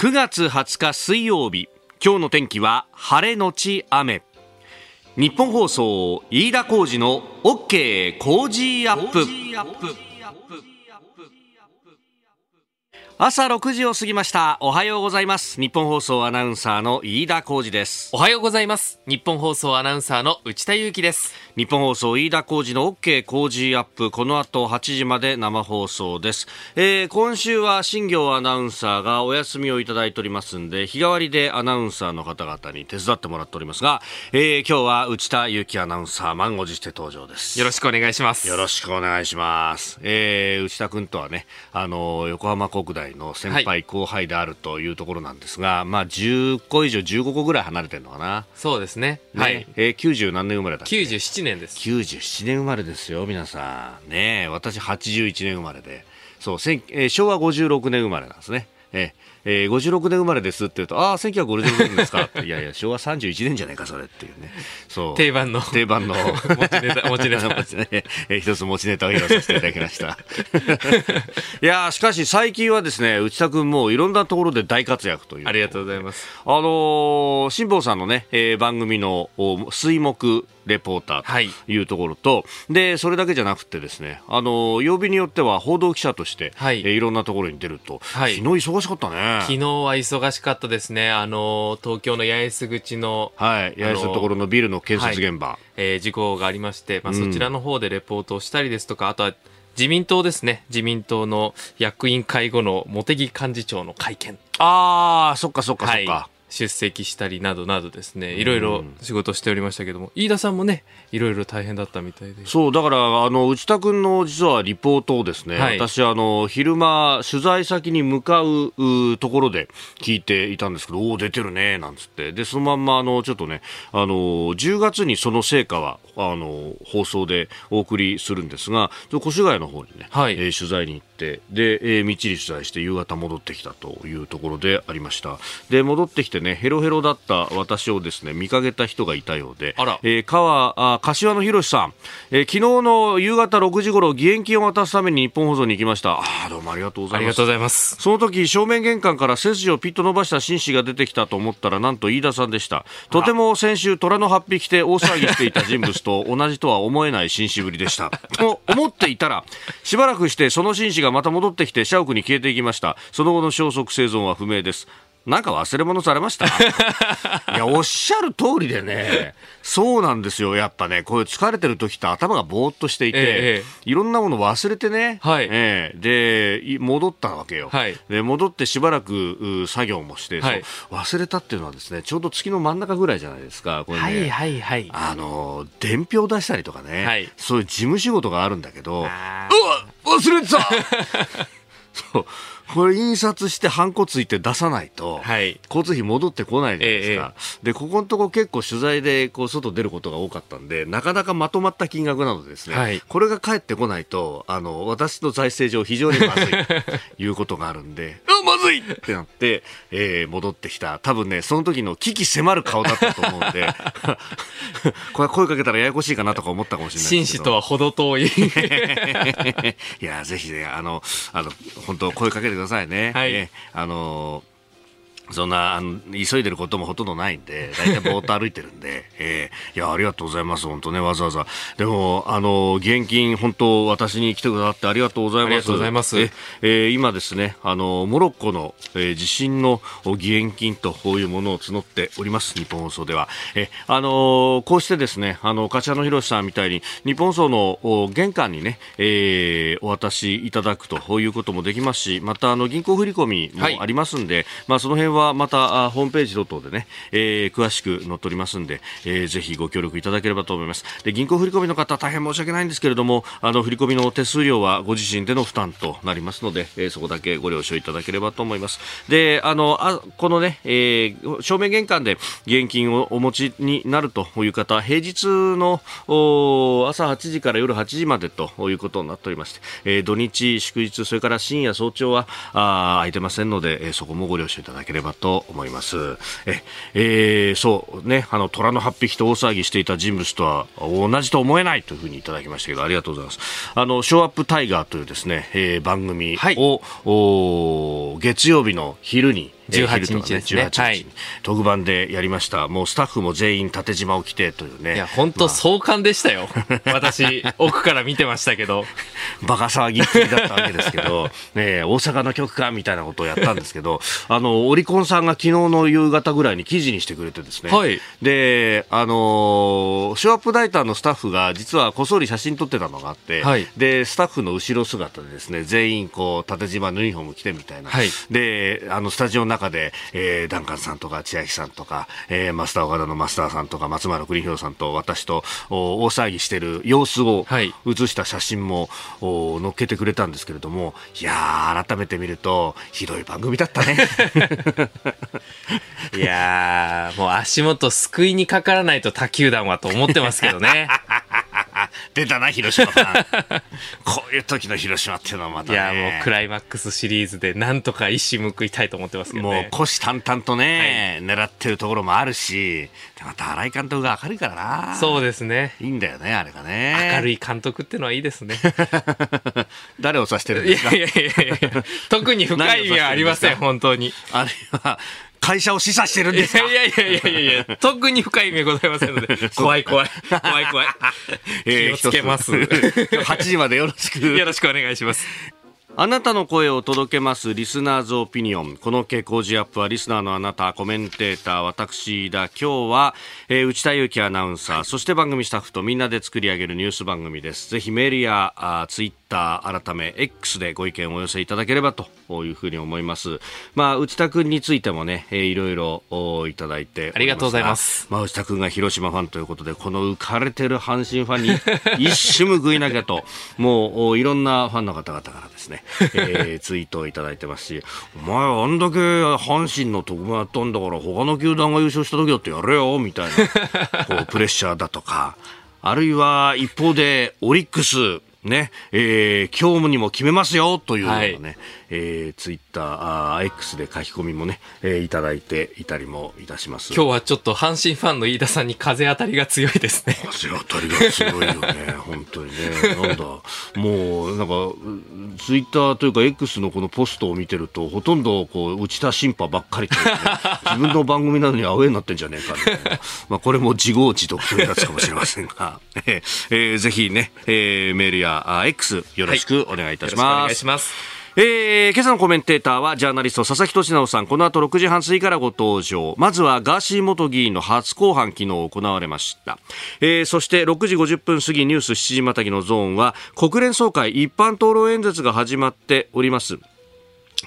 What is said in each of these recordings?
9月20日水曜日今日の天気は晴れのち雨。日本放送飯田浩二の OK 工事アップ。朝6時を過ぎました。おはようございます。日本放送アナウンサーの飯田浩二です。おはようございます。日本放送アナウンサーの内田裕樹です。日本放送飯田浩二の OK 工事アップ。この後8時まで生放送です、えー、今週は新業アナウンサーがお休みをいただいておりますんで日替わりでアナウンサーの方々に手伝ってもらっておりますが、えー、今日は内田裕樹アナウンサー満を持して登場です。よろしくお願いします。よろしくお願いします、えー、内田君とはねあの横浜国大の先輩後輩であるというところなんですが、はい、まあ10個以上15個ぐらい離れてるのかな。そうですね。ね、はい、えー、90何年生まれだっけ？97年です。97年生まれですよ皆さん。ね私81年生まれで。そう、えー、昭和56年生まれなんですね。えーえー、56年生まれですって言うと、ああ、1956年ですかいやいや、昭和31年じゃないか、それっていうね。そう。定番の。定番の。持ちネタ、持ちネタ。えー、一つ持ちネタを披露させていただきました。いやしかし最近はですね、内田君もいろんなところで大活躍という。ありがとうございます。あのー、辛坊さんのね、えー、番組の水木レポーターというところと、はい、で、それだけじゃなくてですね、あの、曜日によっては報道記者として、はい、えー、いろんなところに出ると、はい、昨日忙しかったね。昨日は忙しかったですね。あの、東京の八重洲口の、はい、八重洲のところのビルの建設現場。はい、えー、事故がありまして、まあ、そちらの方でレポートをしたりですとか、うん、あとは、自民党ですね。自民党の役員会後の茂木幹事長の会見。ああ、そっかそっかそっか。はい出席したりなどなどですねいろいろ仕事しておりましたけども、飯田さんもねいろいろ大変だったみたいで。そうだからあの内田君の実はリポートをですね、はい、私あの昼間取材先に向かうところで聞いていたんですけどおお出てるねなんつって。でそのまんまあのちょっとねあの10月にその成果はあの放送でお送りするんですが越谷の方にね、はい、えー、取材に行ってで、えー、みっちり取材して夕方戻ってきたというところでありました。で戻ってきてねヘロヘロだった私をですね見かけた人がいたようで、えー、川あ柏野博さん、えー、昨日の夕方6時頃義援金を渡すために日本放送に行きました。あどうもありがとうございます。ありがとうございます。その時正面玄関から背筋をピッと伸ばした紳士が出てきたと思ったらなんと飯田さんでした。とても先週虎の8匹で大騒ぎしていた人物と 同じとは思えない紳士ぶりでした。と思っていたらしばらくしてその紳士がまた戻ってきて社屋に消えていきました。その後の消息生存は不明ですなんか忘れ物されました？いや、おっしゃる通りでね、そうなんですよ。やっぱね、こういう疲れてる時って頭がぼーっとしていて、ええ、いろんなもの忘れてね、はい、えー、で、戻ったわけよ。はい、で、戻ってしばらく作業もして、はい、忘れたっていうのはですね、ちょうど月の真ん中ぐらいじゃないですか。これね、はいはいはい。あの、伝票出したりとかね、はい、そういう事務仕事があるんだけど、うわ忘れてた！そう。これ印刷してハンコついて出さないと、はい、交通費戻ってこないじゃないですか、ええ、でここのとこ結構取材でこう外出ることが多かったんでなかなかまとまった金額なのでですね、はい、これが返ってこないとあの私の財政上非常にまずいということがあるんで ずい！ってなって、えー、戻ってきた。多分ねその時の危機迫る顔だったと思うんで。これ声かけたらややこしいかなとか思ったかもしれない紳士とは程遠い。いやぜひねあのあの本当声かけてくださいね。はい、あのそんなあの急いでることもほとんどないんで、大体ぼーっと歩いてるんで、えー、いや、ありがとうございます、本当ね、わざわざ。でも、あの、現金、本当、私に来てくださってありがとうございます。ありがとうございます。え、えー、今ですね、あの、モロッコの、えー、地震の義援金とこういうものを募っております、日本放送では。え、あの、こうしてですね、あの、柏野博さんみたいに、日本放送の玄関にね、えー、お渡しいただくということもできますし、また、あの、銀行振込もありますんで、はい、まあ、その辺ははまたホームページ等々でね、えー、詳しく載っておりますんで、えー、ぜひご協力いただければと思います。で、銀行振込の方大変申し訳ないんですけれども、あの、振込の手数料はご自身での負担となりますので、えー、そこだけご了承いただければと思います。で、あの、あこのね、えー、正面玄関で現金をお持ちになるという方、平日の朝8時から夜8時までということになっておりまして、えー、土日、祝日、それから深夜、早朝はあ空いてませんので、えー、そこもご了承いただければと思います。え、えー、そうね、あの虎の8匹と大騒ぎしていた人物とは同じと思えないというふうにいただきましたけど、ありがとうございます。あのショーアップタイガーというですね、えー、番組を、はい、月曜日の昼に18日ですね。18日に特番でやりました。もうスタッフも全員縦縞を着てというね。いや、本当壮観でしたよ。私、奥から見てましたけど。バカ騒ぎっぷりだったわけですけど、ね、大阪の曲かみたいなことをやったんですけど、あの、オリコンさんが昨日の夕方ぐらいに記事にしてくれてですね。はい。で、あのショーアップライターのスタッフが実はこっそり写真撮ってたのがあって、はい、で、スタッフの後ろ姿でですね、全員こう、縦縞のユニフォーム着てみたいな。はい、で、あの、スタジオの中で、えー、ダンカンさんとか千秋さんとか、えー、マスター岡田のマスターさんとか、松丸栗弘さんと私と大騒ぎしてる様子を写した写真も、はい、載っけてくれたんですけれども、いや改めて見ると、ひどい番組だったね。いやもう足元救いにかからないと他球団はと思ってますけどね。出たな、広島さん。こういう時の広島っていうのはまた、ね、いや、もうクライマックスシリーズでなんとか一矢報いたいと思ってますけどね。もう虎視眈々とね、はい、狙ってるところもあるし、また新井監督が明るいからな。そうですね。いいんだよね、あれがね。明るい監督ってのはいいですね。誰を指してるんですか？いやいやいやいや特に深い意味はありません、本当に。あれは、会社を示唆してるんですか？いやいやいやいやいや特に深い意味ございませんので、怖い怖い。怖い怖い。気をつけます。8時までよろしく。よろしくお願いします。あなたの声を届けますリスナーズオピニオン。この傾向時アップはリスナーのあなた、コメンテーター、私だ。今日は、えー、内田祐樹アナウンサー、そして番組スタッフとみんなで作り上げるニュース番組です。ぜひメールやあツイッター改め X でご意見をお寄せいただければというふうに思います。まあ、内田君についてもね、えー、いろいろいただいてありがとうございます。まあ、内田君が広島ファンということで、この浮かれてる阪神ファンに 一瞬報いなきゃと、もういろんなファンの方々からですね、えー、ツイートをいただいてますし、お前あんだけ阪神の特番やったんだから、他の球団が優勝した時だってやれよ、みたいな、こう、プレッシャーだとか、あるいは一方でオリックス、ね、えー、今日にも決めますよというようなね、はい、えー、ツイッター、あ X で書き込みもね、えー、いただいていたりもいたします。今日はちょっと阪神ファンの飯田さんに風当たりが強いですね。風当たりが強いよね、本当にね。なんだ、もう、なんか、ツイッターというか X のこのポストを見てると、ほとんどこう、内田審判ばっかりね、自分の番組なのにアウェーになってんじゃねえかみたいな。まあ、これも自業自得というやつかもしれませんが、えー、ぜひね、えー、メールやや X よろしくお願いいたします。はい、お願いします。えー、今朝のコメンテーターはジャーナリスト佐々木俊直さん。この後6時半過ぎからご登場。まずはガーシー元議員の初公判昨日行われました、えー、そして6時50分過ぎニュース7時またぎのゾーンは国連総会一般討論演説が始まっております。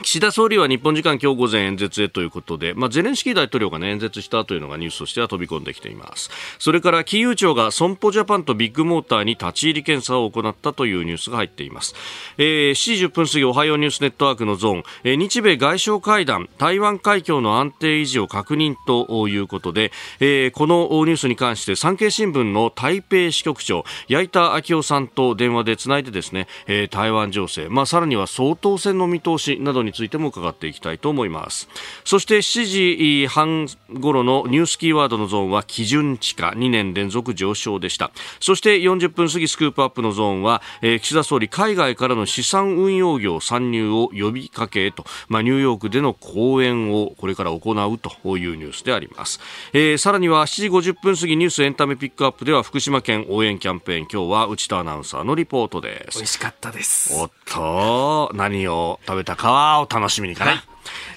岸田総理は日本時間今日午前演説へということで、まあ、ゼレンスキー大統領が、ね、演説したというのがニュースとしては飛び込んできています。それから金融庁が損保ジャパンとビッグモーターに立ち入り検査を行ったというニュースが入っています、えー、7時10分過ぎおはようニュースネットワークのゾーン、えー、日米外相会談台湾海峡の安定維持を確認ということで、えー、このニュースに関して産経新聞の台北支局長矢板昭夫さんと電話でつないでですね、えー、台湾情勢、まあ、さらには総統選の見通しなどについても伺っていきたいと思います。そして7時半頃のニュースキーワードのゾーンは基準地価。2年連続上昇でした。そして40分過ぎスクープアップのゾーンは、えー、岸田総理海外からの資産運用業参入を呼びかけと、まあ、ニューヨークでの講演をこれから行うというニュースであります、えー、さらには7時50分過ぎニュースエンタメピックアップでは福島県応援キャンペーン。今日は内田アナウンサーのリポートです。美味しかったです。おっと何を食べたか。はお楽しみにかな、はい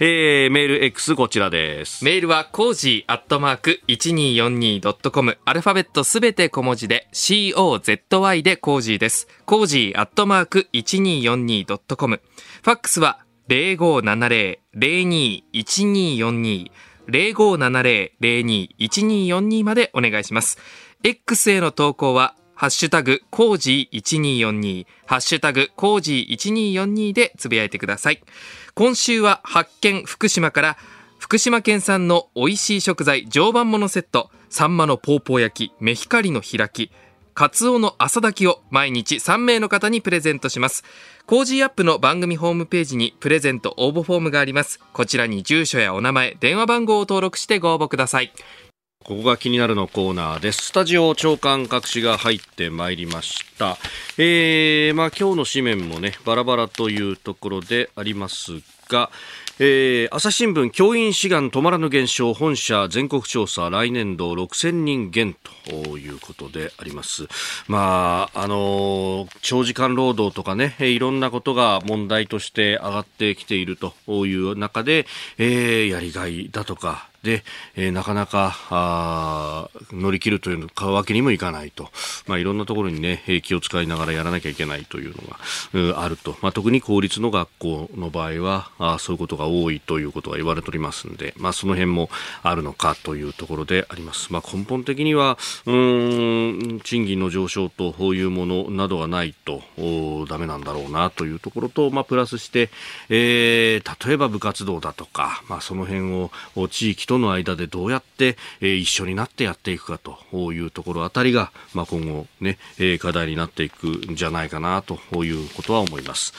えー、メール X こちらです。メールはコージーアットマーク 1242.com アルファベットすべて小文字で COZY でコージーです。コージーアットマーク 1242.com ファックスは0570-021242 0570-021242までお願いします。X への投稿はハッシュタグ、コージー1242、ハッシュタグ、コージー1242でつぶやいてください。今週は発見福島から、福島県産の美味しい食材常磐ものセット、サンマのポーポー焼き、メヒカリの開き、カツオの浅炊きを毎日3名の方にプレゼントします。 Cozy Up の番組ホームページにプレゼント応募フォームがあります。こちらに住所やお名前、電話番号を登録してご応募ください。ここが気になるのコーナーです。スタジオ朝刊各紙が入ってまいりました。えー、まあ今日の紙面もね、バラバラというところでありますが、えー、朝日新聞教員志願止まらぬ減少本社全国調査来年度6000人減ということであります。まあ、あの長時間労働とかね、いろんなことが問題として上がってきているという中で、えー、やりがいだとか、で、えー、なかなかあ乗り切るというわけにもいかないと、まあ、いろんなところに、ね、気を使いながらやらなきゃいけないというのが、あると、まあ、特に公立の学校の場合はあそういうことが多いということが言われておりますので、まあ、その辺もあるのかというところであります。まあ、根本的にはうん賃金の上昇というものなどがないとだめなんだろうなというところと、まあ、プラスして、えー、例えば部活動だとか、まあ、その辺を地域ととの間でどうやって、えー、一緒になってやってていくかというところあたりが、まあ、今後ね、課題になっていくんじゃないかなということは思います。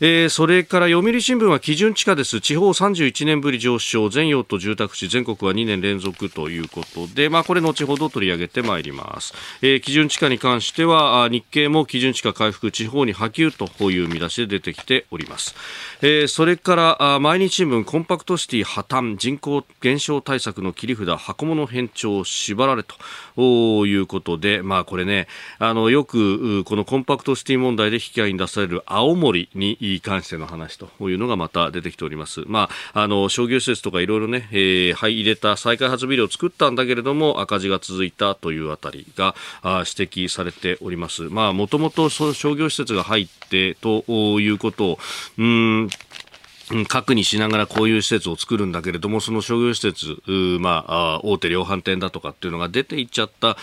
えー、それから読売新聞は基準地価です。地方31年ぶり上昇。全用途住宅地。全国は2年連続ということで、まあ、これ後ほど取り上げてまいります、えー、基準地価に関しては日経も基準地価回復地方に波及という見出しで出てきております、えー、それから毎日新聞コンパクトシティ破綻人口減少対策の切り札箱物返帳縛られと。いうことで、まあ、これねあのよくこのコンパクトシティ問題で引き合いに出される青森に関しての話というのがまた出てきております。まあ、あの、商業施設とかいろいろね、えー、入れた再開発ビルを作ったんだけれども、赤字が続いたというあたりがあ指摘されております。まあ、もともと商業施設が入ってということを、うん、核にしながらこういう施設を作るんだけれども、その商業施設、まあ、大手量販店だとかっていうのが出ていっちゃった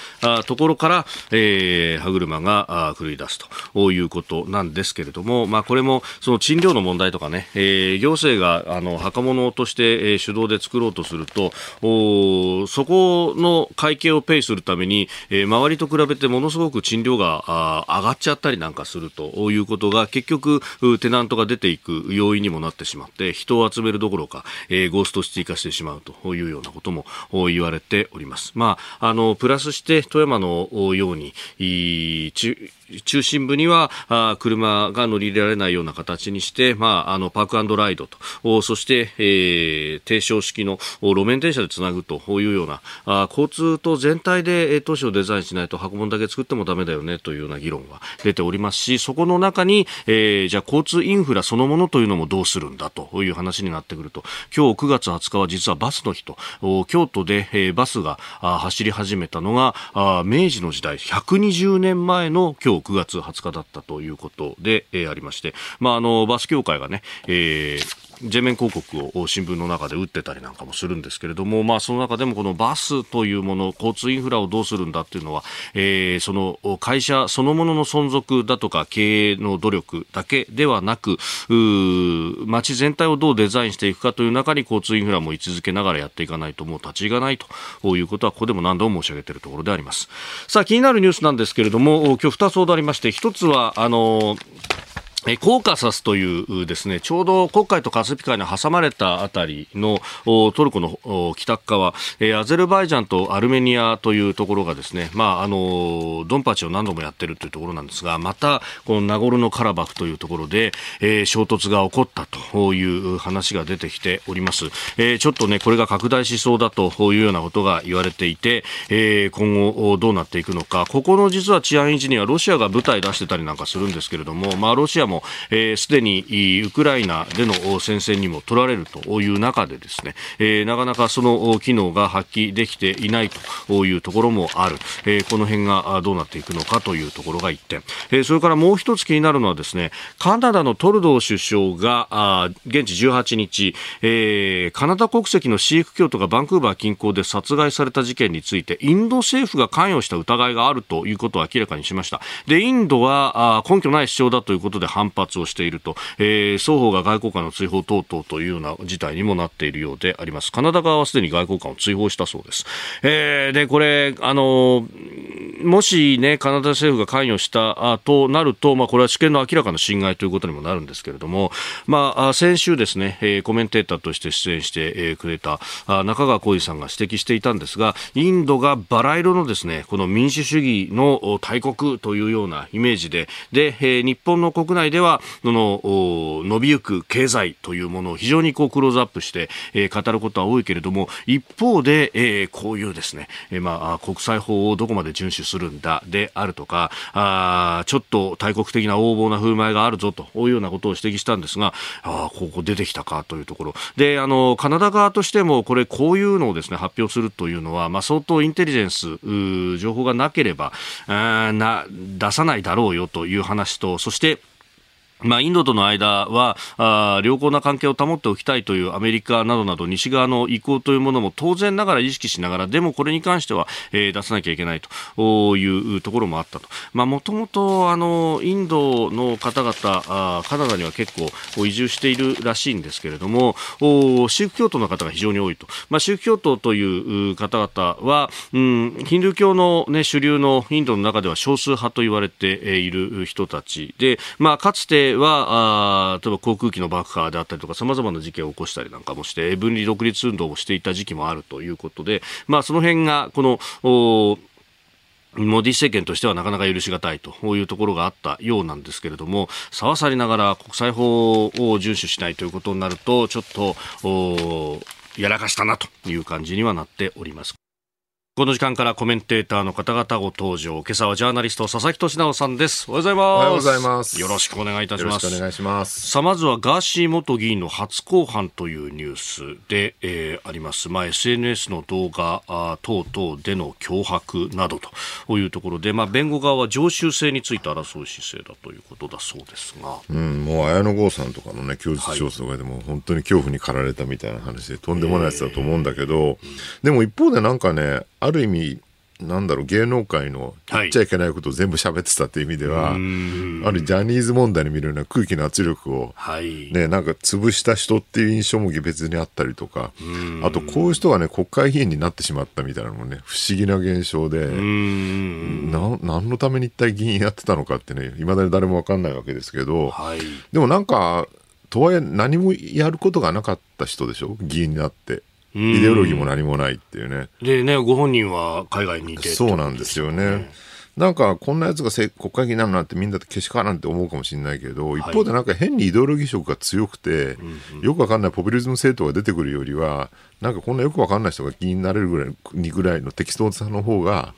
ところから、えー、歯車が狂い出すということなんですけれども、まあ、これもその賃料の問題とかね、えー、行政があの墓物として、えー、手動で作ろうとすると、おそこの会計をペイするために、えー、周りと比べてものすごく賃料があ上がっちゃったりなんかするということが結局テナントが出ていく要因にもなってしまう。しまって人を集めるどころか、えー、ゴーストシティ化してしまうというようなことも言われております。まあ、あのプラスして富山のように中心部にはあ車が乗り入れられないような形にして、まあ、あのパークライドとそして、えー、低床式の路面電車でつなぐというようなあ交通と全体で都市をデザインしないと箱物だけ作ってもだめだよねというような議論が出ておりますしそこの中に、えー、じゃあ交通インフラそのものというのもどうするんだという話になってくると。今日9月20日は実はバスの日と。京都で、え、バスが走り始めたのが明治の時代。120年前の今日9月20日だったということで、え、ありまして、まあ、あのバス協会がね、えー全面広告を新聞の中で打ってたりなんかもするんですけれども、まあ、その中でもこのバスというもの交通インフラをどうするんだっていうのは、えー、その会社そのものの存続だとか経営の努力だけではなく街全体をどうデザインしていくかという中に交通インフラも位置づけながらやっていかないともう立ち行かないということはここでも何度も申し上げているところであります。さあ気になるニュースなんですけれども今日2つほどありまして1つはあのえコーカサスというですね、ちょうど黒海とカスピ海に挟まれたあたりのトルコの北側、えアゼルバイジャンとアルメニアというところがですね、まあ、あの、ドンパチを何度もやってるというところなんですが、また、このナゴルノカラバフというところで、えー、衝突が起こったという話が出てきております。えー、ちょっとね、これが拡大しそうだというようなことが言われていて、えー、今後どうなっていくのか、ここの実は治安維持にはロシアが部隊出してたりなんかするんですけれども、まあ、ロシアももすで、にウクライナでの戦線にも取られるという中でですね、え、なかなかその機能が発揮できていないというところもある、え、この辺がどうなっていくのかというところが一点、え、それからもう一つ気になるのはですねカナダのトルドー首相が現地18日、え、カナダ国籍のシーク教徒がバンクーバー近郊で殺害された事件についてインド政府が関与した疑いがあるということを明らかにしました。でインドは根拠ない主張だということで反反発をしていると、えー、双方が外交官の追放等々というような事態にもなっているようであります。カナダ側はすでに外交官を追放したそうです。えー、で、これ、あの、もし、ね、カナダ政府が関与したとなると、まあ、これは主権の明らかな侵害ということにもなるんですけれども、まあ、先週ですね、えー、コメンテーターとして出演して、えー、くれた中川浩二さんが指摘していたんですが、インドがバラ色のですね、この民主主義の大国というようなイメージで、で、えー、日本の国内ででは、その、伸びゆく経済というものを非常にこうクローズアップして、えー、語ることは多いけれども、一方で、えー、こういうですね、えー、まあ、国際法をどこまで遵守するんだであるとか、あちょっと大国的な横暴な振る舞いがあるぞというようなことを指摘したんですが、あここ出てきたかというところ。で、あの、カナダ側としても、これ、こういうのをですね、発表するというのは、まあ、相当インテリジェンス、情報がなければ、あな、出さないだろうよという話と、そして、まあ、インドとの間はあ良好な関係を保っておきたいというアメリカなどなど西側の意向というものも当然ながら意識しながらでもこれに関しては、えー、出さなきゃいけないというところもあったと。もともとインドの方々あカナダには結構移住しているらしいんですけれどもシーク教徒の方が非常に多いと、まあ、シーク教徒という方々は、うん、ヒンドゥー教の、ね、主流のインドの中では少数派と言われている人たちで、まあ、かつてはあ例えば航空機の爆破であったりとかさまざまな事件を起こしたりなんかもして分離独立運動をしていた時期もあるということで、まあ、その辺がこのモディ政権としてはなかなか許し難いというところがあったようなんですけれども、さわさりながら国際法を遵守しないということになると、ちょっと、やらかしたなという感じにはなっております。この時間からコメンテーターの方々ご登場。今朝はジャーナリスト佐々木俊直さんです。おはようございます。おはようございます。よろしくお願いいたします。よろしくお願いします。さあ、まずはガーシー元議員の初公判というニュースで、えー、あります。まあ、SNS の動画あ等々での脅迫などというところで、まあ、弁護側は常習性について争う姿勢だということだそうですが。うん、もう綾野剛さんとかのね、供述調査とかでも、本当に恐怖に駆られたみたいな話で、とんでもないやつだと思うんだけど、でも一方でなんかね、ある意味、なんだろう芸能界の言っちゃいけないことを全部喋ってたっていう意味では、はい、あるジャニーズ問題に見るような空気の圧力を、はい、ね、なんか潰した人っていう印象も別にあったりとか、あとこういう人がね、国会議員になってしまったみたいなのもね、不思議な現象で、な何のために一体議員やってたのかってね、いまだに誰もわかんないわけですけど、はい、でもなんか、とはいえ何もやることがなかった人でしょ？議員になって。イデオロギーも何もないっていうね。でね、ご本人は海外にいて、ね、そうなんですよね。なんか、こんなやつが国会議員になるなんてみんなでけしからんって思うかもしれないけど、一方でなんか変にイデオロギー色が強くて、よくわかんないポピュリズム政党が出てくるよりは、なんかこんなよくわかんない人が議員になれるぐらいにぐらいの適当さの方が、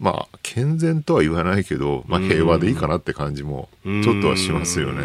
まあ、健全とは言わないけど、まあ、平和でいいかなって感じも、ちょっとはしますよね。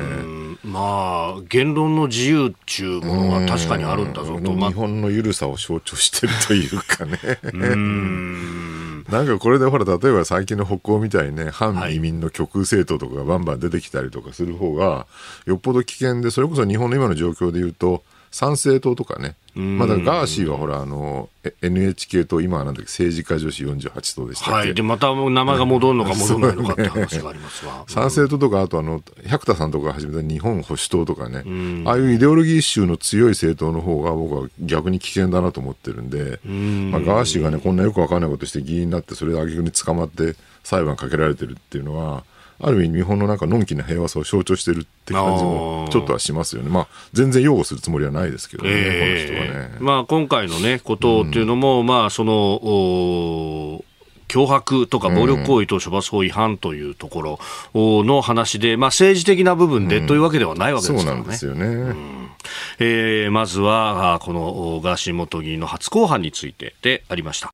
まあ、言論の自由っていうものが確かにあるんだぞと。日本の緩さを象徴してるというかね。なんかこれでほら、例えば最近の北欧みたいにね、反移民の極右政党とかがバンバン出てきたりとかする方が、よっぽど危険で、それこそ日本の今の状況で言うと、参政党とかね、まだガーシーはほら、あの、NHK と今はなんだっけ、政治家女子48党でしたっけ。はい。で、また名前が戻るのか戻らないのかって話がありますわ。参政党とか、あとあの、百田さんとかが始めた日本保守党とかね、ああいうイデオロギー州の強い政党の方が僕は逆に危険だなと思ってるんで、まあ、ガーシーがね、こんなよくわかんないことして議員になって、それで挙句に捕まって裁判かけられてるっていうのは、ある意味日本のなんかのんきな平和さを象徴してるって感じもちょっとはしますよね。まあ全然擁護するつもりはないですけどね、えー、この人はね。まあ今回のね、ことっていうのも、うん、まあその、脅迫とか暴力行為等処罰法違反というところの話で、まあ、政治的な部分でというわけではないわけですからね。そうなんですよね。うん、えー、まずは、このガーシー元議員の初公判についてでありました。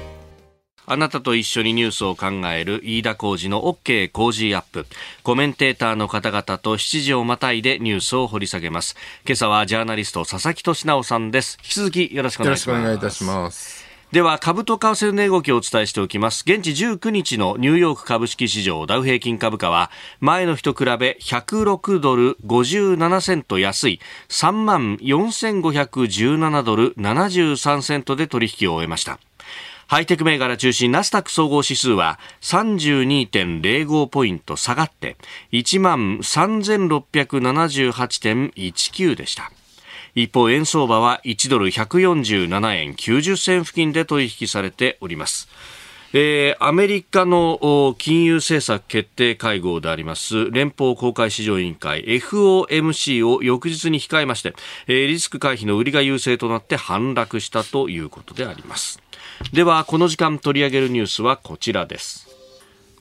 あなたと一緒にニュースを考える飯田浩二の OK 工事アップ。コメンテーターの方々と7時をまたいでニュースを掘り下げます。今朝はジャーナリスト佐々木俊直さんです。引き続きよろしくお願いします。よろしくお願いいたします。では株と為替の値動きをお伝えしておきます現地19日のニューヨーク株式市場ダウ平均株価は前の日と比べ106ドル57セント安い3万4517ドル73セントで取引を終えましたハイテク銘柄中心ナスタック総合指数は32.05ポイント下がって1万3678.19でした。一方円相場は1ドル147円90銭付近で取引されております。えー、アメリカの金融政策決定会合であります連邦公開市場委員会 FOMC を翌日に控えまして、えー、リスク回避の売りが優勢となって反落したということであります。ではこの時間取り上げるニュースはこちらです。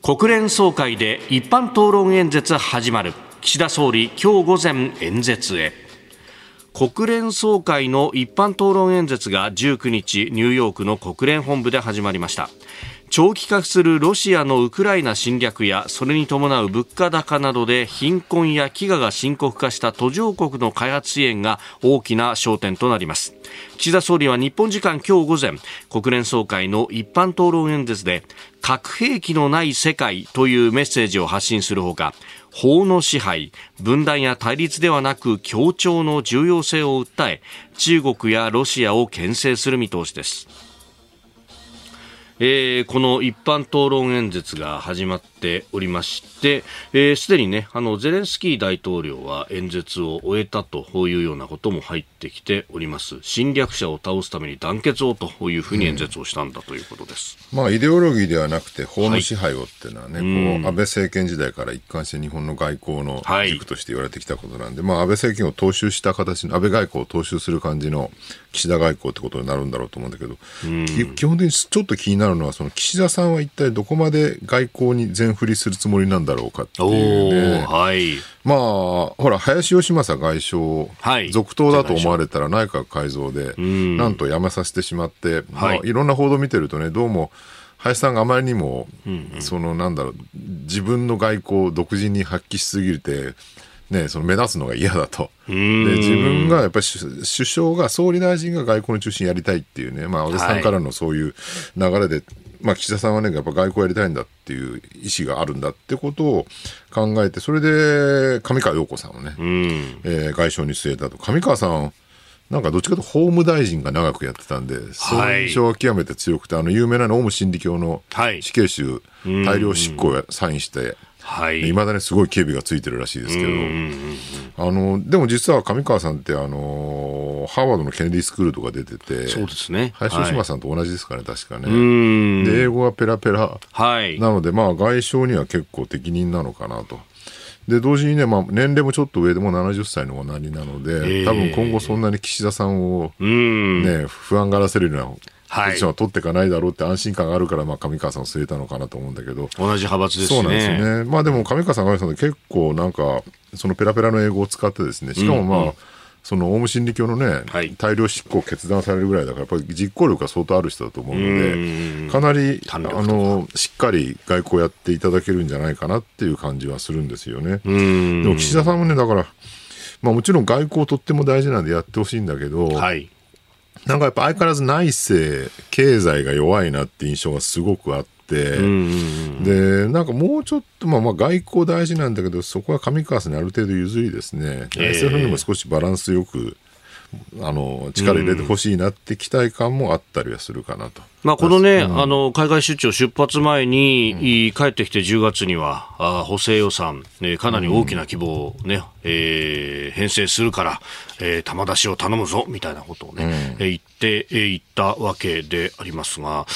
国連総会で一般討論演説始まる。岸田総理今日午前演説へ。国連総会の一般討論演説が19日ニューヨークの国連本部で始まりました。長期化するロシアのウクライナ侵略やそれに伴う物価高などで貧困や飢餓が深刻化した途上国の開発支援が大きな焦点となります。岸田総理は日本時間今日午前国連総会の一般討論演説で核兵器のない世界というメッセージを発信するほか法の支配分断や対立ではなく協調の重要性を訴え中国やロシアを牽制する見通しです。えー、この一般討論演説が始まっておりまして、す、えー、で、にね、あの、ゼレンスキー大統領は演説を終えたというようなことも入ってきております。侵略者を倒すために団結をというふうに演説をしたんだということです。うん、まあ、イデオロギーではなくて、法の支配をっていうのはね、はい、こう、安倍政権時代から一貫して日本の外交の軸として言われてきたことなんで、はい、まあ、安倍政権を踏襲した形の、安倍外交を踏襲する感じの岸田外交ってことになるんだろうと思うんだけど、うん、基本的にちょっと気になるのは、その岸田さんは一体どこまで外交に全振りするつもりなんだろうかっていうね。はい、まあ、ほら、林芳正外相、はい、続投だと思われたら内閣改造で、なんと辞めさせてしまって、まあ、い。ろんな報道見てるとね、どうも、林さんがあまりにも、うんうん、そのなんだろう、自分の外交を独自に発揮しすぎて、ね、その目立つのが嫌だと。で、自分がやっぱり首相が、総理大臣が外交の中心やりたいっていうね、まあ、安倍さんからのそういう流れで、はい、まあ、岸田さんはね、やっぱ外交やりたいんだっていう意思があるんだってことを考えて、それで、上川陽子さんをね、えー、外相に据えたと。上川さん、なんかどっちかと法務大臣が長くやってたんで、その印象は極めて強くて、あの有名なオウム真理教の死刑囚、大量執行をサインして、はい。まだね、すごい警備がついてるらしいですけど、あの、でも実は上川さんって、あの、ハーバードのケネディスクールとか出てて、そうですね。林芳正さんと同じですかね、確かね。で、英語はペラペラ。はい。なので、まあ、外相には結構適任なのかなと。で、同時にね、まあ、年齢もちょっと上でも70歳のおなりなので、多分今後そんなに岸田さんを、ね、不安がらせるようなはい、ポジションは取っていかないだろうって安心感があるから、まあ、上川さんを据えたのかなと思うんだけど。同じ派閥ですね。そうなんですよね。まあでも、上川さん、上川さん結構なんか、そのペラペラの英語を使ってですね、しかもまあ、うんうんそのオウム真理教のね、はい、大量執行を決断されるぐらいだから、やっぱり実行力が相当ある人だと思うので、かなりあのしっかり外交やっていただけるんじゃないかなっていう感じはするんですよね。でも岸田さんもね、だから、まあ、もちろん外交とっても大事なんでやってほしいんだけど、はい、なんかやっぱ相変わらず内政、経済が弱いなって印象がすごくあって、で、なんかもうちょっと、まあまあ外交大事なんだけど、そこは上川さんにある程度譲りですね、えー、SF にも少しバランスよく、あの力入れてほしいなって期待感もあったりはするかなと。まあ、このね、うん、あの海外出張出発前に、うん、帰ってきて10月にはあ補正予算、ね、かなり大きな規模をね、うん、えー、編成するから、えー、玉出しを頼むぞみたいなことをね、うん、言っていったわけでありますが、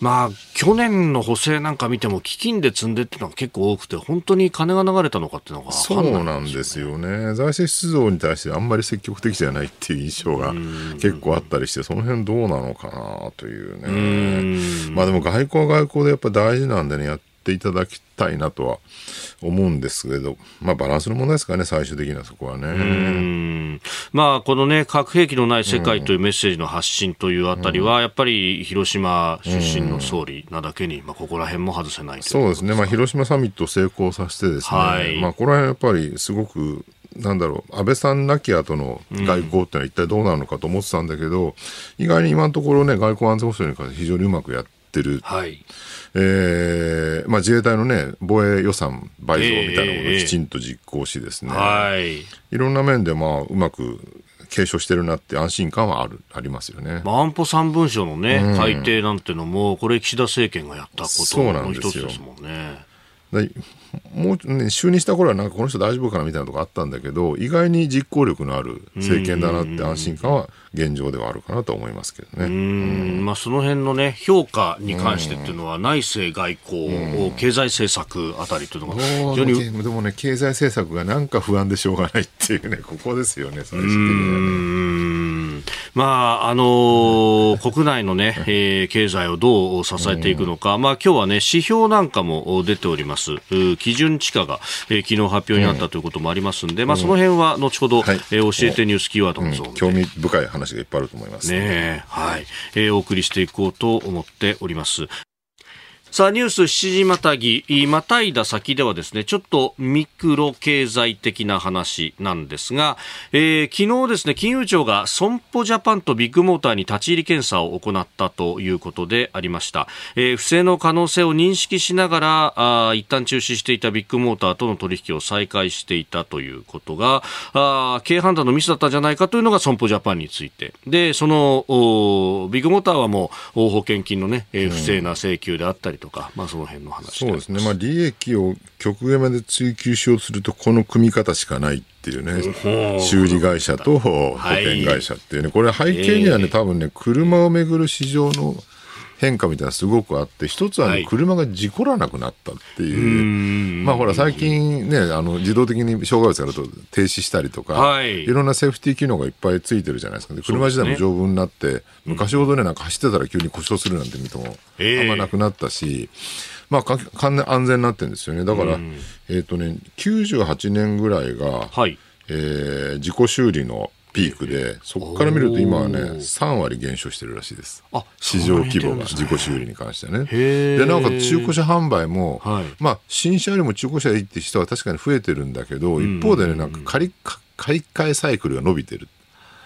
まあ、去年の補正なんか見ても、基金で積んでっていうのが結構多くて、本当に金が流れたのかっていうのが、ね、そうなんですよね、財政出動に対してあんまり積極的じゃないっていう印象が結構あったりして、その辺どうなのかなというね。まあでも外交は外交でやっぱ大事なんでね、やっていただきたいなとは思うんですけど、まあ、バランスの問題ですかね、最終的にはそこはね。まあ、このね、核兵器のない世界というメッセージの発信というあたりは、やっぱり広島出身の総理なだけに、まあ、ここら辺も外せないそうですね、まあ、広島サミットを成功させてですね、はい、まあ、これはやっぱりすごくなんだろう、安倍さん亡き後の外交ってのは一体どうなるのかと思ってたんだけど、うん、意外に今のところね、外交安全保障に関して非常にうまくやってる。はい。えー、まあ自衛隊のね、防衛予算倍増みたいなことをきちんと実行しですね、い。いろんな面でまあうまく継承してるなって安心感はあるありますよね、まあ、安保三文書のね、うん、改定なんてのも、これ、岸田政権がやったことの一つですもんね。もう、ね、就任した頃はなんかこの人大丈夫かなみたいなとこあったんだけど意外に実行力のある政権だなって安心感は現状ではあるかなと思いますけどね。うん。まあ、その辺のね評価に関してっていうのは内政外交経済政策あたりというのが非常にでもね経済政策がなんか不安でしょうがないっていうねここですよね最終的にはね。まああのー、国内のね、えー、経済をどう支えていくのか、まあ今日はね指標なんかも出ております。基準地価が、えー、昨日発表になったということもありますんで、まあ、その辺は後ほど、はい、えー、教えてニュースキーワードのゾー興味深い話がいっぱいあると思います。ね。はい、えー、お送りしていこうと思っております。さあ、ニュース7時またぎ、またいだ先ではですね、ちょっとミクロ経済的な話なんですが、えー、昨日ですね、金融庁が損保ジャパンとビッグモーターに立ち入り検査を行ったということでありました。えー、不正の可能性を認識しながら、あ一旦中止していたビッグモーターとの取引を再開していたということが、あ経判断のミスだったんじゃないかというのが損保ジャパンについて。で、その、ビッグモーターはもう、保険金のね、えー、不正な請求であったりとか、まあ、その辺の話そうですね、まあ、利益を極限まで追求しようとすると、この組み方しかないっていうね、修理会社と保険会社っていうね、これ、背景にはね、多分ね、車をめぐる市場の変化みたいなすごくあって、一つは、ね、車が事故らなくなったっていう、まあほら、最近ね、あの自動的に障害物があると停止したりとか、はい、いろんなセーフティー機能がいっぱいついてるじゃないですか、車自体も丈夫になって、昔ほどね、なんか走ってたら急に故障するなんて見ても、あんまなくなったし、まあ、完全安全になってるんですよね。だから、えっ、ー、とね、98年ぐらいが、はい、えー、自己修理のピークで、そこから見ると今はね、3割減少してるらしいです。あ市場規模が、自己修理に関してね。で、なおかつ中古車販売も、はい、まあ、新車よりも中古車でいいって人は確かに増えてるんだけど、一方でね、なんか借り、借り換えサイクルが伸びてる。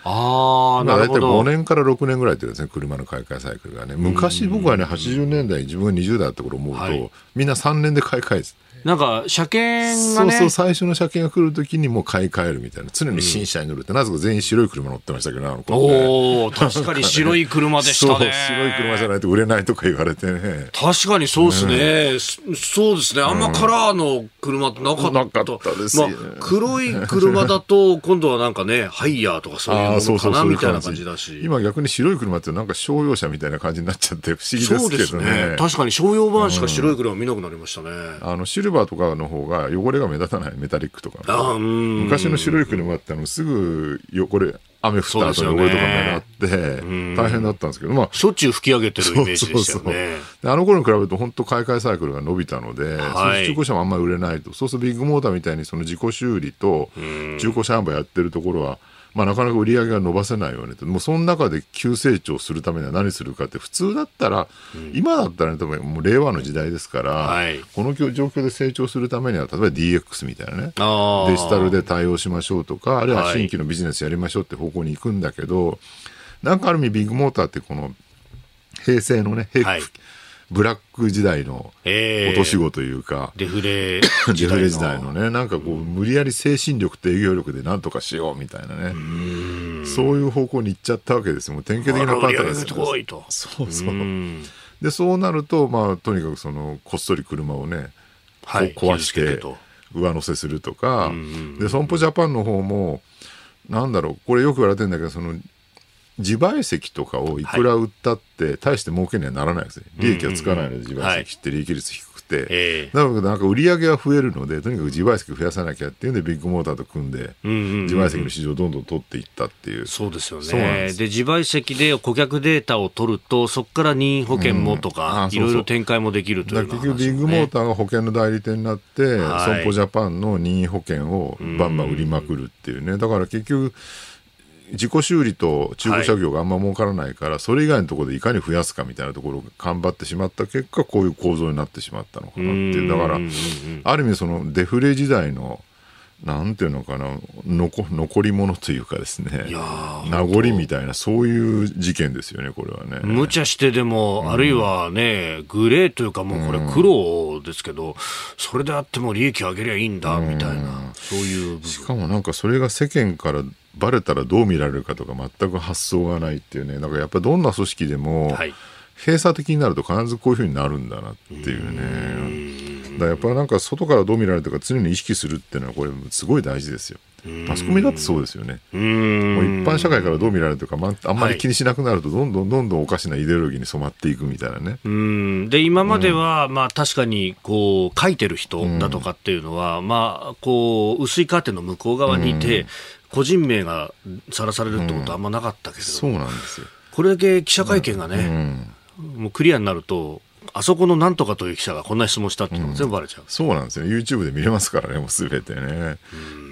ああ、なるほど。大体5年から6年ぐらいってですね、車の買い替えサイクルがね。昔僕はね、80年代、自分が20代だった頃思うと、はい、みんな3年で買い替えなんか車検が、ね、そうそう最初の車検が来るときにもう買い替えるみたいな。常に新車に乗るって、うん、なぜか全員白い車乗ってましたけどおお確かに白い車でしたね。白い車じゃないと売れないとか言われてね。確かにそうですね、うん、そうですね。あんまカラーの車ってなかった、ったですまあ、黒い車だと 今度はなんかねハイヤーとかそういうのかなみたいな感じだし。今逆に白い車ってなんか商用車みたいな感じになっちゃって不思議ですけどね。ね。確かに商用版しか白い車見なくなりましたね、あのシルバーとかの方がが汚れが目立たないメタリックとか。昔の白い車ってあのすぐ汚れ雨降った後の汚れとか目立って大変だったんですけど、まあ、しょっちゅう吹き上げてるイメージでしたよねあの頃に比べると本当買い替えサイクルが伸びたので、はい、中古車もあんまり売れないと。そうするとビッグモーターみたいにその自己修理と中古車販売やってるところはまあ、なかなか売り上げが伸ばせないよねと、もうその中で急成長するためには何するかって、普通だったら、うん、今だったらね、多分もう令和の時代ですから、はい、この状況で成長するためには、例えば DX みたいなね、デジタルで対応しましょうとか、あるいは新規のビジネスやりましょうって方向に行くんだけど、はい、なんかある意味、ビッグモーターって、この平成のね、はいブラック時代の落とし子というか、デフレ時代 時代のね、なんかこう、無理やり精神力と営業力でなんとかしようみたいなね、そういう方向に行っちゃったわけですよ。もう典型的なパターンです。よ。そうそう。で、そうなると、まあ、とにかくその、こっそり車をね、はい、壊して、上乗せするとか、で、損保ジャパンの方も、なんだろう、これよく言われてるんだけど、その、自賠責とかをいくら売ったって、大して儲けにはならないですね。利益はつかないので、自賠責って利益率低くて、えー、なのでなんか売り上げは増えるのでとにかく自賠責増やさなきゃっていうんでビッグモーターと組んで、自賠責の市場をどんどん取っていったっていう。そうですよね。で自賠責で顧客データを取るとそこから任意保険もとか、いろいろ展開もできるという、ね、結局ビッグモーターが保険の代理店になって、はい、損保ジャパンの任意保険をバンバン売りまくるっていうね。だから結局自己修理と中古車業があんま儲からないから、はい、それ以外のところでいかに増やすかみたいなところを頑張ってしまった結果こういう構造になってしまったのかなっていう。だからある意味そのデフレ時代のなんていうのかな残残り物というかですね名残みたいなそういう事件ですよねこれはね。無茶してでも、うん、あるいはねグレーというかもうこれ苦労ですけど、うん、それであっても利益上げりゃいいんだみたいな、うん、そういうしかもなんかそれが世間からバレたらどう見られるかとか全く発想がないっていうね。だからやっぱりどんな組織でも、はい、閉鎖的になると必ずこういうふうになるんだなっていうね。だやっぱりなんか外からどう見られるか常に意識するっていうのはこれすごい大事ですよ。マスコミだってそうですよね。もう一般社会からどう見られるか、まあんまり気にしなくなるとどんどんどんどんおかしなイデオロギーに染まっていくみたいなね。うん。で今までは、まあ、確かにこう書いてる人だとかっていうのは、まあ、こう薄いカーテンの向こう側にいて、個人名がさらされるってことはあんまなかったけれど、そうなんですよ。これだけ記者会見がね、もうクリアになると、あそこのなんとかという記者がこんな質問したっていうのが全部バレちゃう、うん、そうなんですよ。YouTube で見れますからねもうすべてね、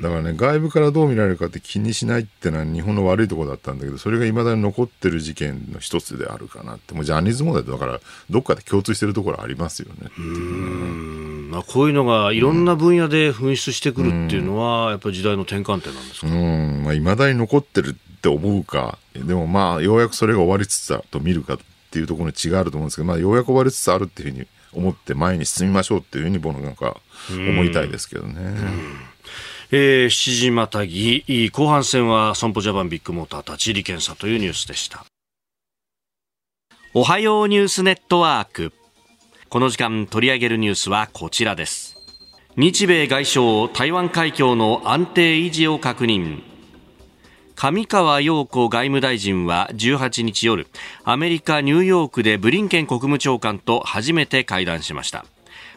だからね外部からどう見られるかって気にしないってのは日本の悪いところだったんだけどそれがいまだに残ってる事件の一つであるかなって。もうジャニーズ問題だからどっかで共通してるところありますよね。うん。まあ、こういうのがいろんな分野で噴出してくるっていうのは、やっぱり時代の転換点なんですか？うん。まあ、未だに残ってるって思うか。でもまあようやくそれが終わりつつあると見るかっていうところに違いあると思うんですけど、まあ、ようやく終わりつつあるっていうふうに思って前に進みましょうっていうふうに僕なんか思いたいですけどね。えー、7時またぎ後半戦は損保ジャパンビッグモーター立ち入り検査というニュースでした。おはようニュースネットワーク。この時間取り上げるニュースはこちらです。日米外相台湾海峡の安定維持を確認上川陽子外務大臣は18日夜アメリカ・ニューヨークでブリンケン国務長官と初めて会談しました。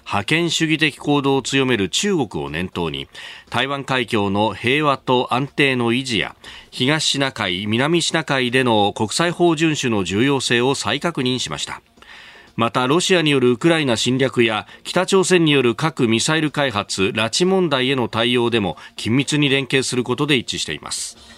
覇権主義的行動を強める中国を念頭に台湾海峡の平和と安定の維持や東シナ海南シナ海での国際法遵守の重要性を再確認しました。またロシアによるウクライナ侵略や北朝鮮による核・ミサイル開発拉致問題への対応でも緊密に連携することで一致しています。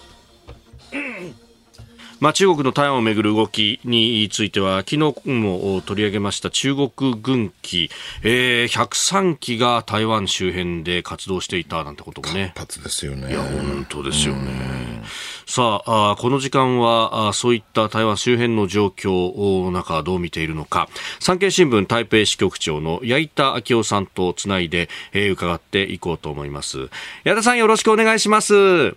まあ、中国の台湾をめぐる動きについては昨日も取り上げました中国軍機、えー、103機が台湾周辺で活動していたなんてこともね。活発ですよね。いや本当ですよね。さああこの時間はあそういった台湾周辺の状況の中どう見ているのか。産経新聞台北支局長の矢板昭夫さんとつないで、えー、伺っていこうと思います。矢田さんよろしくお願いします。あ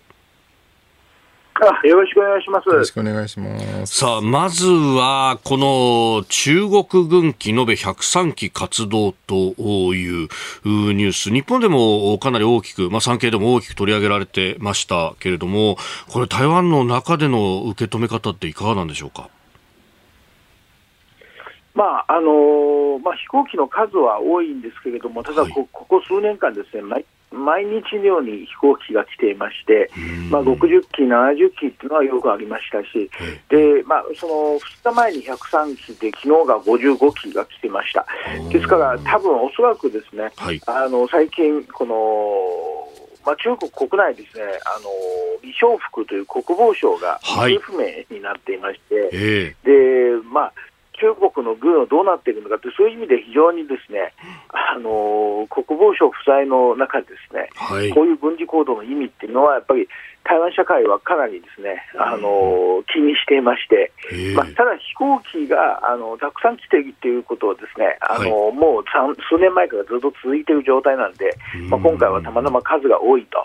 よろしくお願いします。よろしくお願いします。さあ、まずは、この中国軍機延べ103機活動というニュース、日本でもかなり大きく、まあ、産経でも大きく取り上げられてましたけれども、これ台湾の中での受け止め方っていかがなんでしょうか？まああのまあ、飛行機の数は多いんですけれども、ただこ、ここ数年間ですね、毎毎日のように飛行機が来ていまして、まあ、60機、70機っていうのはよくありましたし、でまあ、その2日前に103機で、昨日が55機が来てました。ですから、多分おそらくですね、はい、あの最近、このまあ、中国国内ですね、あの李承福という国防相が行方不明になっていまして、はい、でまあ中国の軍はどうなっているのかって、そういう意味で非常にですね、あの国防省不在の中でですね、はい、こういう軍事行動の意味っていうのは、やっぱり台湾社会はかなりですね、あの気にしていまして、まあ、ただ飛行機があのたくさん来ているということはですね、あの、はい、もう数年前からずっと続いている状態なんで、まあ、今回はたまたま数が多いと。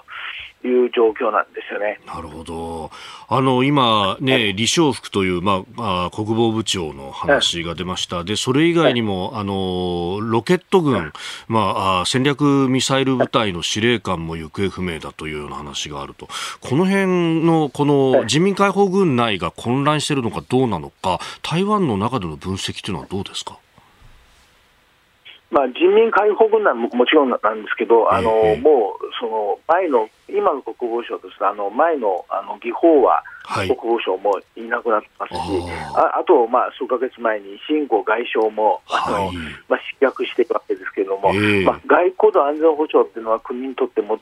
いう状況なんですよね。なるほど。あの、今ね、李承福という、まあ、国防部長の話が出ました。で、それ以外にも、あの、ロケット軍、まあ、戦略ミサイル部隊の司令官も行方不明だというような話があると。この辺の、この人民解放軍内が混乱しているのかどうなのか、台湾の中での分析というのはどうですか？まあ、人民解放軍団ももちろんなんですけど、あの、えー、もうその前の、今の国防省ですあの前のあの義法は国防省もいなくなってますし、はい、ああと、まあ、数か月前に新郷外相もあの、はい、まあ、失脚しているわけですけれども、えー、まあ、外交と安全保障っていうのは国にとって最も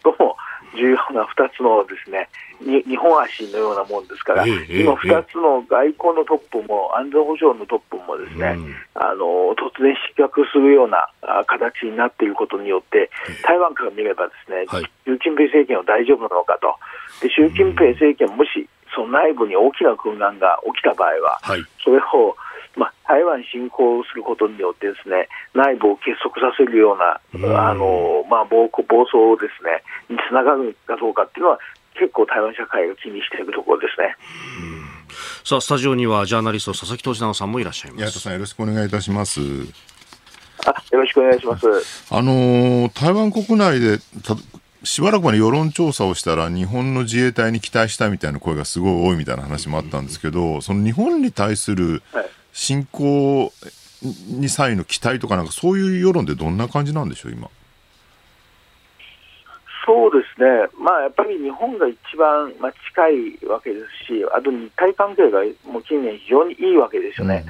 重要な2つのですね日本足のようなもんですから、えー、今、2つの外交のトップも安全保障のトップもですね、うん、あの突然失脚するような形になっていることによって、台湾から見ればですね、はい、習近平政権は大丈夫なのかと、で習近平政権もしその内部に大きな混乱が起きた場合は、はい、それをまあ、台湾侵攻することによってですね内部を結束させるような、あのまあ、暴暴走ですねにつながるかどうかっていうのは結構台湾社会が気にしているところですね。さあスタジオにはジャーナリスト佐々木俊直さんもいらっしゃいます。さんよろしくお願いいたします。あよろしくお願いします。あのー、台湾国内でしばらく前に世論調査をしたら、日本の自衛隊に期待したみたいな声がすごい多いみたいな話もあったんですけど、その日本に対する侵攻に際の期待とか、なんかそういう世論でどんな感じなんでしょう、今？そうですね、まあ、やっぱり日本が一番、まあ、近いわけですし、あと日台関係がもう近年、非常にいいわけですよね、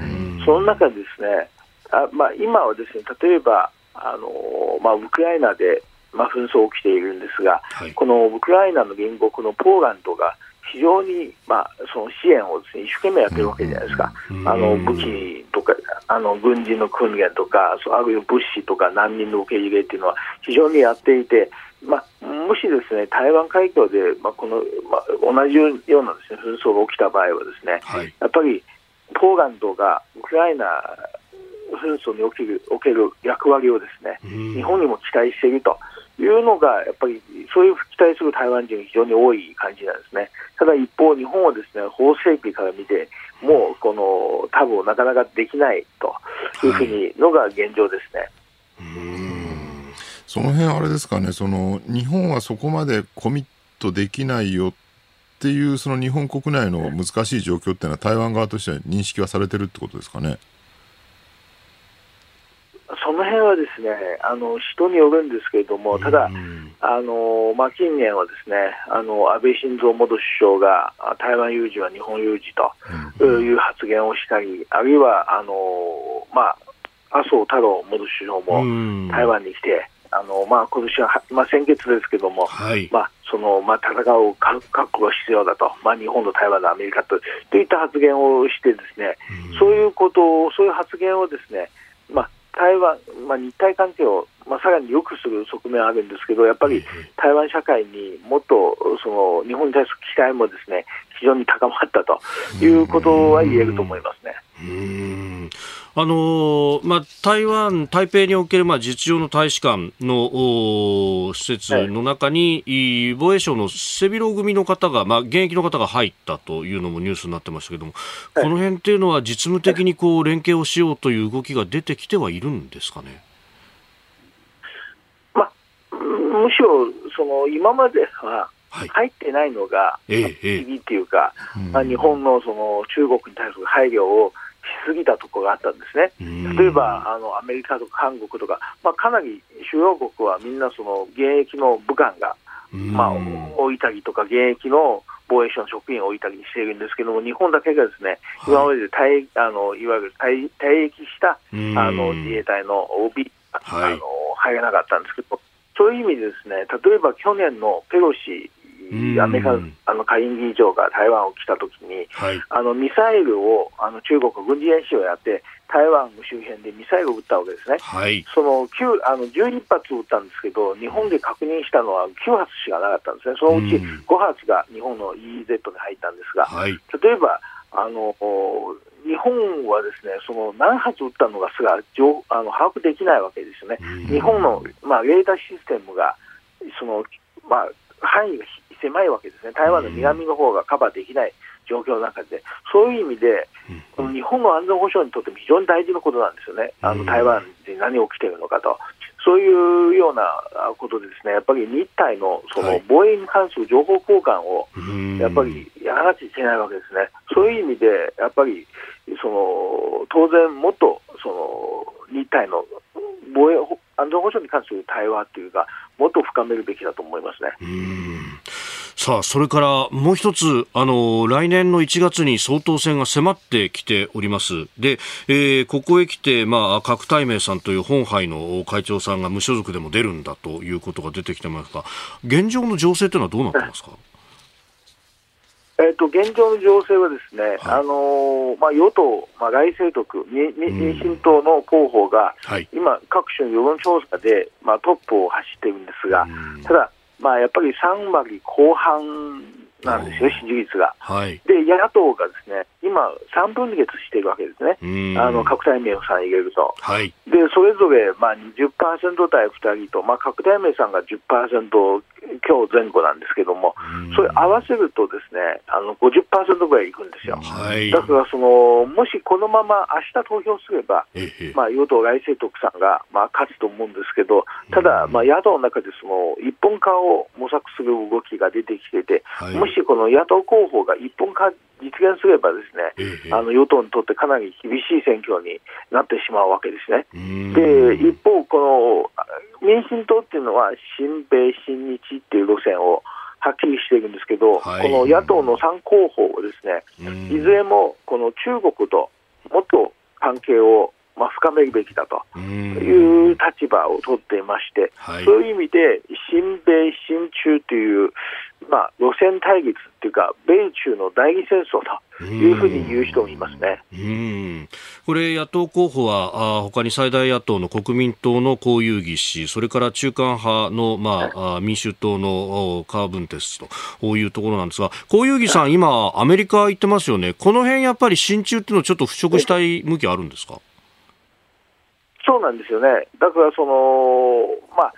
その中でですねあ、まあ、今はですね例えばあの、まあ、ウクライナでまあ、紛争起きているんですが、はい、このウクライナの隣国のポーランドが非常に、まあ、その支援をです、ね、一生懸命やってるわけじゃないですか、あの武器とかあの軍人の訓練とか、あるいは物資とか難民の受け入れっていうのは非常にやっていて、まあ、もしですね台湾海峡で、まあこのまあ、同じようなです、ね、紛争が起きた場合はですね、はい、やっぱりポーランドがウクライナ紛争におけるおける役割をですね、日本にも期待していると。いうのが、やっぱりそういう期待する台湾人が非常に多い感じなんですね。ただ一方、日本はですね法整備から見て、もうこのタブをなかなかできないというふうにのが現状ですね。その辺あれですかね、その日本はそこまでコミットできないよっていう、その日本国内の難しい状況っていうのは、台湾側としては認識はされてるってことですかね。その辺はですねあの人によるんですけれども、ただ、あのまあ、近年はですねあの安倍晋三元首相が台湾有事は日本有事という発言をしたり、あるいはあの、まあ、麻生太郎元首相も台湾に来て、あのまあ今年は、まあ、先月ですけども、はい、まあそのまあ、戦う覚悟が必要だと、まあ、日本と台湾とアメリカとといった発言をして、ですね、そういうことを、そういう発言をですね、まあ、台湾、まあ、日台関係を、まあ、さらに良くする側面はあるんですけど、やっぱり台湾社会にもっとその日本に対する期待もですね非常に高まったということは言えると思いますね。あのまあ、台湾、台北における、まあ、実情の大使館の施設の中に、はい、防衛省の背広組の方が、まあ、現役の方が入ったというのもニュースになってましたけども、はい、この辺っていうのは実務的にこう連携をしようという動きが出てきてはいるんですかね？まあ、むしろその今までは入ってないのが不思議っていうか、まあ、日本のその中国に対する配慮をしすぎたところがあったんですね、例えばあのアメリカとか韓国とか、まあ、かなり主要国はみんなその現役の武官が、まあ、置いたりとか、現役の防衛省の職員を置いたりしているんですけども、日本だけがですね、今まで退あのいわゆる退退役したあの自衛隊の OB、はい、あの入らなかったんですけど、そういう意味でですね、例えば去年のペロシアメリカあの下院議長が台湾を来たときに、はい、あのミサイルをあの中国軍事演習をやって、台湾周辺でミサイルを撃ったわけですね、はい、その9あの12発撃ったんですけど、日本で確認したのは9発しかなかったんですね、そのうち5発が日本の EEZ に入ったんですが、はい、例えばあの日本はですねその何発撃ったのかすらあの把握できないわけですよね、日本の、まあ、レーダーシステムがその、まあ、範囲が狭いわけですね、台湾の南の方がカバーできない状況の中で、そういう意味で、この日本の安全保障にとっても非常に大事なことなんですよね、あの台湾で何が起きているのかと。そういうようなことでですね、やっぱり日台のその防衛に関する情報交換をやっぱりやらなきゃいけないわけですね。そういう意味でやっぱりその当然もっとその日台の防衛安全保障に関する対話というか、もっと深めるべきだと思いますね。さあ、それからもう一つ、あの、来年の1月に総統選が迫ってきております。で、えー、ここへ来て、まあ、郭台銘さんという本杯の会長さんが無所属でも出るんだということが出てきてますが、現状の情勢というのはどうなってますか？えーと、現状の情勢はですね、はい、あのー、まあ、与党、まあ、来政徳、民進党の候補が、はい、今、各種世論調査で、まあ、トップを走っているんですが、ただ、まあ、やっぱり3割後半なんですよ、支持率が。はい、で、野党がですね、今、3分裂しているわけですね、あの拡大名さん入れると。はい、で、それぞれ、まあ20、20%対2人と、まあ、拡大名さんが10%今日前後なんですけども、それ合わせるとですね、あの50%ぐらいいくんですよ。はい、だからその、もしこのまま明日投票すれば、まあ、与党来清徳さんが、まあ、勝つと思うんですけど、ただ、まあ、野党の中でその一本化を模索する動きが出てきてて、はい、もしこの野党候補が一本化実現すればですね、あの与党にとってかなり厳しい選挙になってしまうわけですね。で、一方、この民進党っていうのは、親米、親日っていう路線をはっきりしているんですけど、はい、この野党の3候補をですね、いずれもこの中国ともっと関係をまあ、深めるべきだという立場を取っていまして、はい、そういう意味で、親米、親中という、まあ、路線対立っていうか、米中の代理戦争というふうに言う人もいますね。うん。これ、野党候補は、あ他に最大野党の国民党の江遊義氏、それから中間派の、まあ、はい、民主党のカーブンテスというところなんですが、江遊義さん、今、アメリカ行ってますよね、この辺やっぱり親中っていうのは、ちょっと払拭したい向きあるんですか？そうなんですよね、だからその、まあ、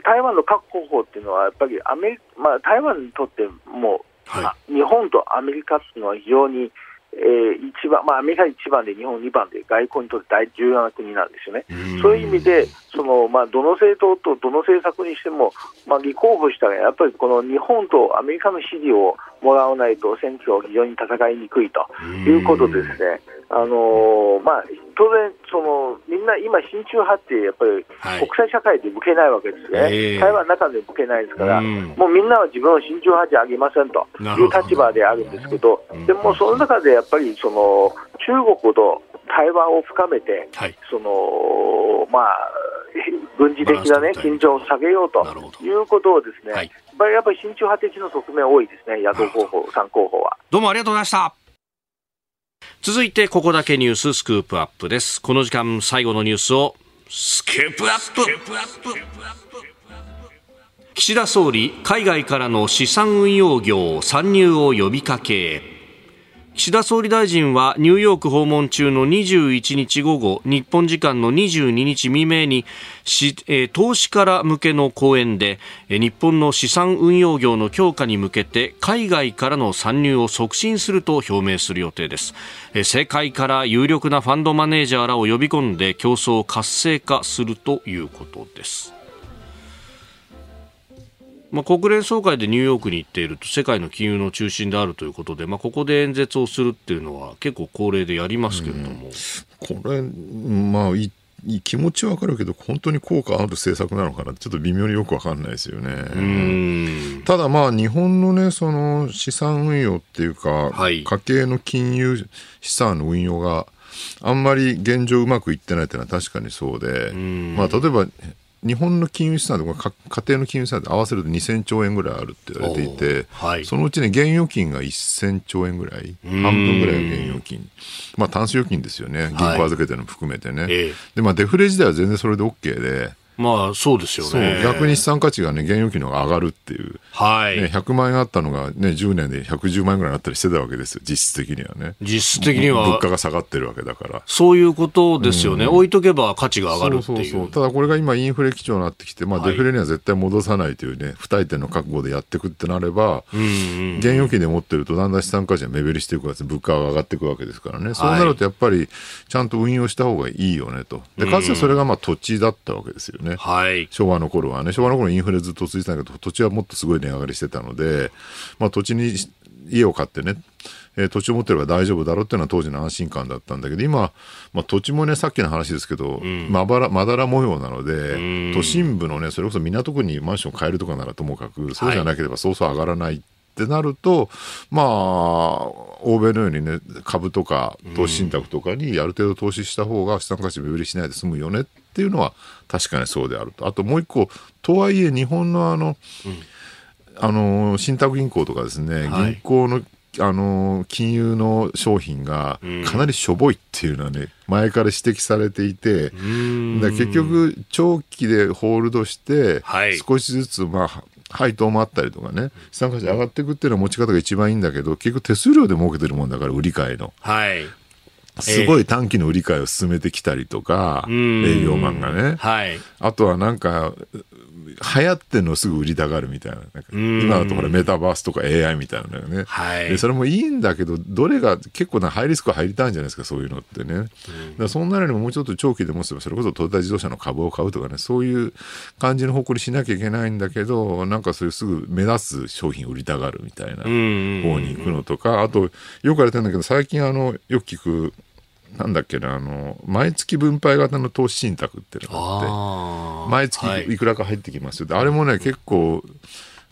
台湾の各候補っていうのは、やっぱりアメリ、まあ、台湾にとっても、はい、日本とアメリカっていうのは非常に、えー、一番、まあ、アメリカ一番で日本二番で外交にとって大重要な国なんですよね。そういう意味で、そのまあ、どの政党とどの政策にしても、まあ、立候補したら、やっぱりこの日本とアメリカの支持をもらわないと選挙は非常に戦いにくいということですね。あのー、まあ、当然その、みんな今、親中派って、やっぱり国際社会で向けないわけですね、はい、台湾の中で向けないですから、もうみんなは自分を親中派じゃありませんという立場であるんですけど、でもその中でやっぱりその中国と対話を深めて、はい、そのまあ、軍事的な、ね、緊張を下げようということをですね、はい、やっぱり親中派的な側面多いですね、野党候補、3候補は。どうもありがとうございました。続いてここだけニューススクープアップですこの時間最後のニュースをスクープアップ岸田総理海外からの資産運用業参入を呼びかけ岸田総理大臣はニューヨーク訪問中の21日午後日本時間の22日未明に投資家向けの講演で日本の資産運用業の強化に向けて海外からの参入を促進すると表明する予定です。世界から有力なファンドマネージャーらを呼び込んで競争を活性化するということです。まあ、国連総会でニューヨークに行っていると世界の金融の中心であるということで、まあ、ここで演説をするっていうのは結構恒例でやりますけれども、うん、これ、まあ、い気持ちはわかるけど本当に効果ある政策なのかなちょっと微妙によくわかんないですよね。ただまあ日本のねその資産運用っていうか、はい、家計の金融資産の運用があんまり現状うまくいってないっていうのは確かにそうで、まあ例えば日本の金融資産とか家庭の金融資産で合わせると2000兆円ぐらいあるって言われていて、はい、そのうちね、現預金が1000兆円ぐらい、半分ぐらいが現預金、まあ、タンス預金ですよね、銀行預けてるの含めてね、はい、でまあ、デフレ時代は全然それで OK で、まあそうですよね。逆に資産価値がね、現預金の方が上がるっていう。はい。ね、100万円あったのがね、10年で110万円ぐらいになったりしてたわけですよ、実質的にはね。実質的には。物価が下がってるわけだから。そういうことですよね。うん、置いとけば価値が上がるっていう。そうそうそうただこれが今インフレ基調になってきて、まあデフレには絶対戻さないというね、不退転の覚悟でやっていくってなれば、うんうん現預金で持ってるとだんだん資産価値が目減りしていくわけです。物価が上がっていくわけですからね。そうなるとやっぱりちゃんと運用した方がいいよねと。で、かつてそれがまあ土地だったわけですよね。はい。昭和の頃はね、昭和の頃インフレずっと続いてたけど、土地はもっとすごい値上がりしてたので、まあ、土地に家を買ってね、えー、土地を持ってれば大丈夫だろうっていうのは当時の安心感だったんだけど、今、まあ、土地もね、さっきの話ですけど、まばら、まだら模様なので、都心部のね、それこそ港区にマンション買えるとかならともかく、そうじゃなければそうそう上がらない。ってなると、まあ、欧米のようにね、株とか投資信託とかにある程度投資した方が資産価値目減りしないで済むよねっていうのは確かにそうであると。あともう一個、とはいえ日本のあの、うん、あの、信託銀行とかですね、銀行のあの金融の商品がかなりしょぼいっていうのはね、前から指摘されていて、だ結局、長期でホールドして、少しずつ、まあ、配当もあったりとかね、資産価値上がっていくっていうのは持ち方が一番いいんだけど、結局手数料で儲けてるもんだから、売り買いの。はい。すごい短期の売り買いを進めてきたりとか、営業マンがね。はい。あとはなんか、流行ってんのすぐ売りたがるみたいな。今だとほらメタバースとか AI みたいなのね。はい、でそれもいいんだけど、どれが結構なハイリスク入りたいんじゃないですか、そういうのってね。だそんなのにももうちょっと長期でもそれこそトヨタ自動車の株を買うとかね、そういう感じの方向にしなきゃいけないんだけど、なんかそういうすぐ目立つ商品売りたがるみたいな方に行くのとか、あと、よく言われてるんだけど、最近あの、よく聞く、なんだっけな、あの、毎月分配型の投資信託っていうのがあって、毎月い。くらか入ってきますよ。はい、あれもね、結構、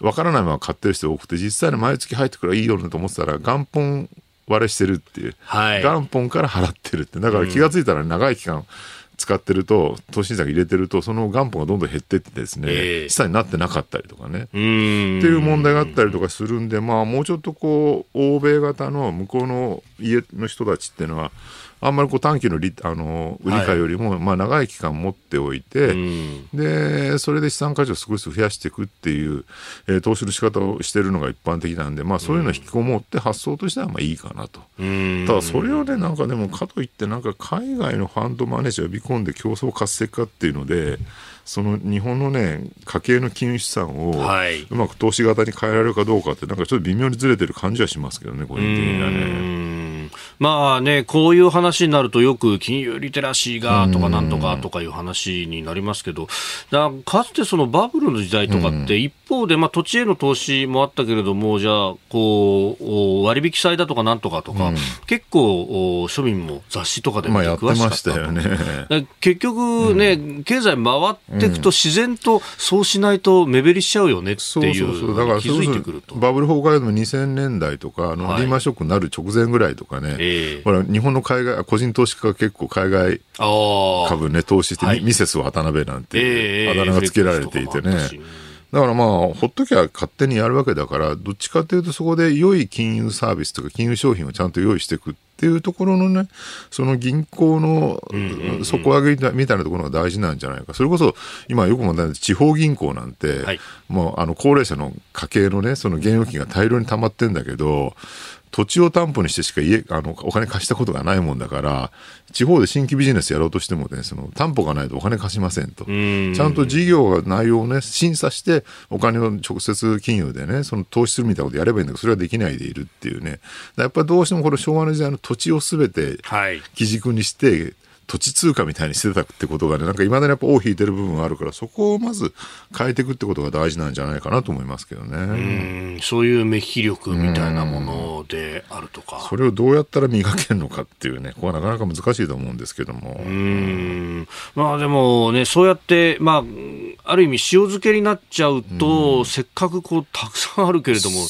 わからないまま買ってる人多くて、実際に毎月入ってくるいいよねと思ってたら、元本割れしてるっていう、はい、元本から払ってるって、だから気が付いたら長い期間、使ってると、投資信託入れてると、その元本がどんどん減ってってですね、えー、資産になってなかったりとかね、っていう問題があったりとかするん。で、まあ、もうちょっとこう、欧米型の向こうの家の人たちっていうのは、あんまりこう短期のあの売り買いよりも、まあ、長い期間持っておいて、でそれで資産価値を少しずつ増やしていくっていう、えー、投資の仕方をしているのが一般的なんで、まあ、そういうのを引き込もうって発想としてはまあいいかなと。ただそれをねなんかでもかといってなんか海外のファンドマネージャーを呼び込んで競争活性化っていうのでその日本のね、家計の金融資産をうまく投資型に変えられるかどうかって、なんかちょっと微妙にずれてる感じはしますけどね、個人的にはね。まあね、こういう話になるとよく金融リテラシーがとかなんとかとかいう話になりますけど、だかつてそのバブルの時代とかって一方で、まあ土地への投資もあったけれども、じゃあ、こう、割引債だとかなんとかとか、結構庶民も雑誌とかでも詳しか。ったよね。結局ね、経済回っっていくと、自然とそうしないと目減りしちゃうよねっていうだから気づいてくると。バブル崩壊でも2000年代とかあの、リーマンショックになる直前ぐらいとかね、えー、ほら日本の海外個人投資家が結構海外株ね投資して、はい、ミセス渡辺なんて、あだ名がつけられていてね。だからまあ、ほっときゃ勝手にやるわけだから、どっちかというとそこで良い金融サービスとか金融商品をちゃんと用意していくっていうところのね、その銀行の底上げみたいなところが大事なんじゃないか。それこそ、今よく問題な地方銀行なんて、はい、もうあの高齢者の家計のね、その現預金が大量に溜まってんだけど、土地を担保にしてしか家、あの、お金貸したことがないもんだから、地方で新規ビジネスやろうとしてもね、その担保がないとお金貸しませんと。んちゃんと事業が内容をね、審査して、お金を直接金融でね、その投資するみたいなことやればいいんだけど、それはできないでいるっていうね。やっぱりどうしてもこの昭和の時代の土地をすべて基軸にして、土地通貨みたいにしてたってことがね、なんかいまだにやっぱ尾を引いてる部分があるから、そこをまず変えていくってことが大事なんじゃないかなと思いますけどね。うそういう目利き力みたいなものであるとか。それをどうやったら磨けるのかっていうね、ここはなかなか難しいと思うんですけども。うん。まあでもね、そうやって、まあ、ある意味塩漬けになっちゃうと、せっかくこう、たくさんあるけれども、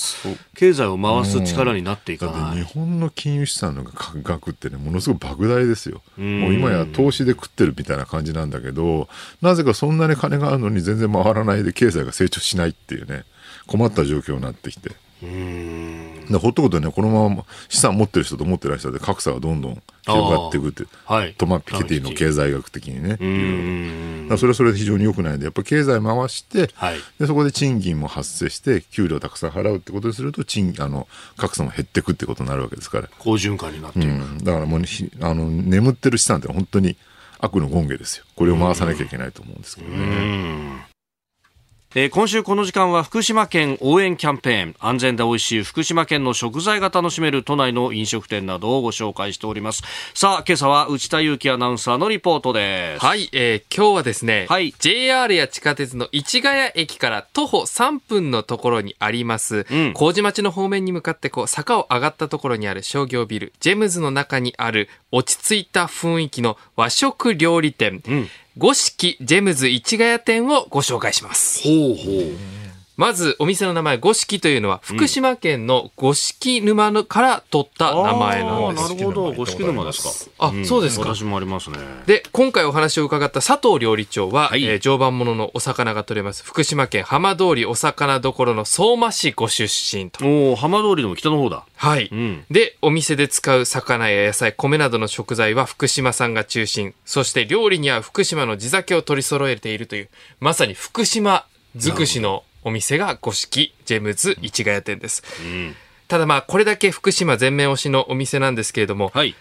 経済を回す力になっていかない。日本の金融資産の額ってね、ものすごく莫大ですよ。もう今今や投資で食ってるみたいな感じなんだけど、なぜかそんなに金があるのに全然回らないで経済が成長しないっていうね、困った状況になってきて。うんほっとくとね、このまま資産持ってる人と持ってない人で格差がどんどん広がっていくって、はい、トマ・ピケティの経済学的にね、うそれはそれで非常に良くないんで、やっぱ経済回して、はい、でそこで賃金も発生して、給料たくさん払うってことにすると、賃あの格差も減っていくってことになるわけですから。好循環になっていく。うん、だからもうあの眠ってる資産って本当に悪の権下ですよ。これを回さなきゃいけないと思うんですけどね。えー、今週この時間は福島県応援キャンペーン。安全で美味しい福島県の食材が楽しめる都内の飲食店などをご紹介しております。さあ今朝は内田裕樹アナウンサーのリポートです。はい、えー、今日はですね、はい、JR や地下鉄の市ヶ谷駅から徒歩3分のところにあります、うん、麹町の方面に向かってこう坂を上がったところにある商業ビルジェムズの中にある落ち着いた雰囲気の和食料理店、うん五色ジェムズ市ヶ谷店をご紹介します。ほうほう。まず、お店の名前、五色というのは、福島県の五色沼のから取った名前なんです。なるほど、五色沼ですか。あ、そうですか。私もありますね。で、今回お話を伺った佐藤料理長は、はい、えー、常磐もののお魚が取れます、福島県浜通りお魚どころの相馬市ご出身と。お浜通りの北の方だ。はい、うん。で、お店で使う魚や野菜、米などの食材は福島産が中心。そして料理には福島の地酒を取り揃えているという、まさに福島尽くしのお店が五色ジェムズ市ヶ谷店です。うん、ただまあ、これだけ福島全面推しのお店なんですけれども、はい、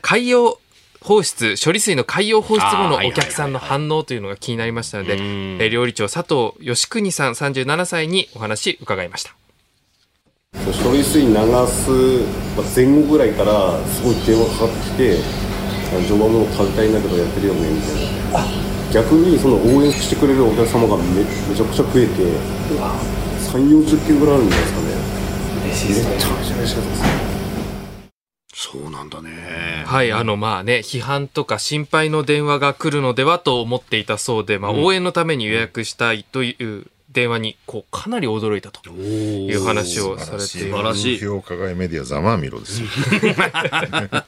海洋放出、処理水の海洋放出後のお客さんの反応というのが気になりましたので、え料理長佐藤義邦さん37歳にお話伺いました。処理水流す前後ぐらいからすごい電話かかってきて、序盤も食べたいんだけどやってるよねみたいな。逆にその応援してくれるお客様がめめちゃくちゃ増えて3 4 0件ぐらいあるんじゃないですかね。嬉しいですめちゃめちゃ嬉しかったです。そうなんだね。はい、あの、まあね、批判とか心配の電話が来るのではと思っていたそうで、まあ、応援のために予約したいという電話にこうかなり驚いたという話をされてい素晴らしい。評価外メディアざまあみろです。よ。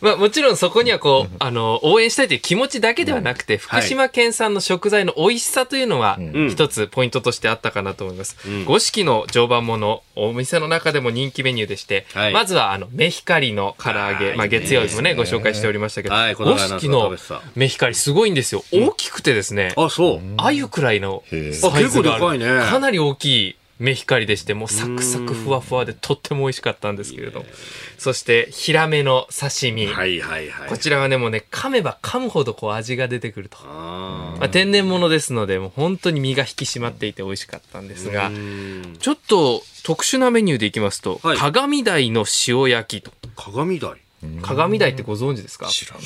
まあもちろんそこにはこう、あの、応援したいという気持ちだけではなくて、福島県産の食材の美味しさというのは一つポイントとしてあったかなと思います。五色の常磐もの、お店の中でも人気メニューでして、まずはあの、メヒカリの唐揚げ、まあ月曜日もね、ご紹介しておりましたけど、五色のメヒカリすごいんですよ。大きくてですね、あ、そう。鮎くらいのサイズがある、ね、かなり大きい目光でしてもうサクサクふわふわでとっても美味しかったんですけれど。そしてヒラメの刺身、はいはいはい、こちらはねもうね噛めば噛むほどこう味が出てくると。まあ、天然物ですのでもう本当に身が引き締まっていて美味しかったんですがちょっと特殊なメニューでいきますと、はい、鏡台の塩焼きと。鏡台鏡台ってご存知ですか？知らない。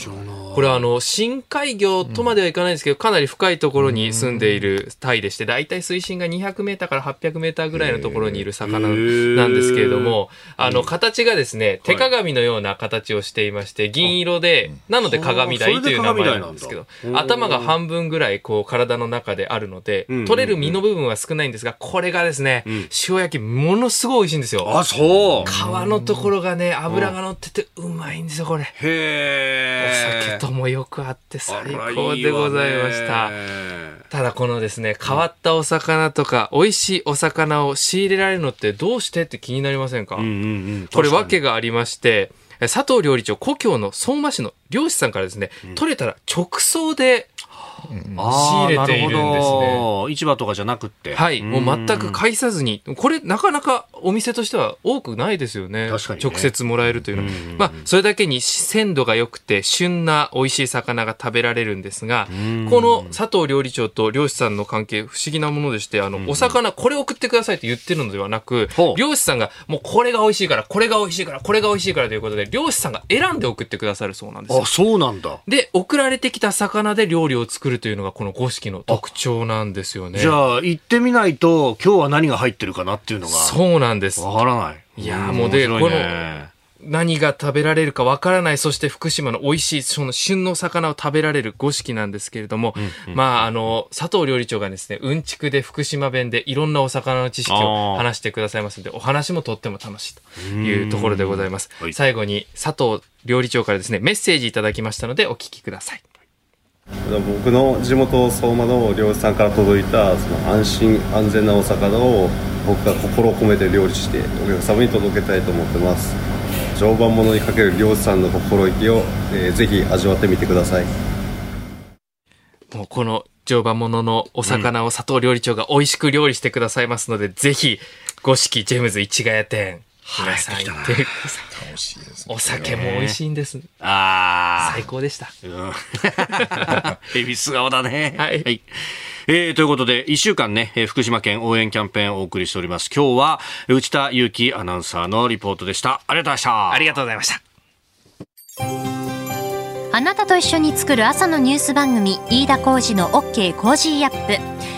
これはあの深海魚とまではいかないですけど、かなり深いところに住んでいるタイでして大体水深が200メーターから800メーターぐらいのところにいる魚なんですけれどもあの形がですね手鏡のような形をしていまして銀色でなので鏡台という名前なんですけど頭が半分ぐらいこう体の中であるので取れる身の部分は少ないんですがこれがですね塩焼きものすごい美味しいんですよ。あそう。皮のところがね脂が乗っててうまいんですよこれ。へえお酒ともよくあって最高でございました。ただこのですね変わったお魚とか、美味しいお魚を仕入れられるのってどうしてって気になりませんか,、うんうんうん、これ訳がありまして佐藤料理長故郷の相馬市の漁師さんからですね、うん、取れたら直送で仕入れているんですね。市場とかじゃなくて。はい。もう全く介さずに。これ、なかなかお店としては多くないですよね。確かに、ね、直接もらえるというのは。まあ、それだけに鮮度が良くて、旬な美味しい魚が食べられるんですが、この佐藤料理長と漁師さんの関係、不思議なものでして、あの、お魚、これ送ってくださいと言ってるのではなく、漁師さんが、もうこれが美味しいから、これが美味しいから、これが美味しいからということで、漁師さんが選んで送ってくださるそうなんですあ、そうなんだ。で、送られてきた魚で料理を作るというのが、この五色の特徴なんですよね。じゃあ、行ってみないと、今日は何が入ってるかなっていうのが。そうなんです。わからない。いやもうで、この、何が食べられるかわからない、そして福島の美味しい、その旬の魚を食べられる五色なんですけれども、うんうん、まあ、あの、佐藤料理長がですね、うんちくで福島弁でいろんなお魚の知識を話してくださいますので、お話もとっても楽しいというところでございます。最後に佐藤料理長からですね、メッセージいただきましたので、お聞きください。僕の地元相馬の漁師さんから届いたその安心安全なお魚を僕が心を込めて料理してお客様に届けたいと思ってます。常磐ものにかける漁師さんの心意気を、えー、ぜひ味わってみてください。もうこの常磐もののお魚を佐藤料理長が美味しく料理してくださいますので、うん、ぜひ五色 GEMS 市ヶ谷店皆さん行ってください。楽しいです、ね、お酒も美味しいんです。ああ。最高でした。うん。恵比寿顔だね。はい。はいえー、ということで、1週間ね、えー、福島県応援キャンペーンをお送りしております。今日は、内田祐樹アナウンサーのリポートでした。ありがとうございました。ありがとうございました。あなたと一緒に作る朝のニュース番組、飯田浩司の OK Cozy Up。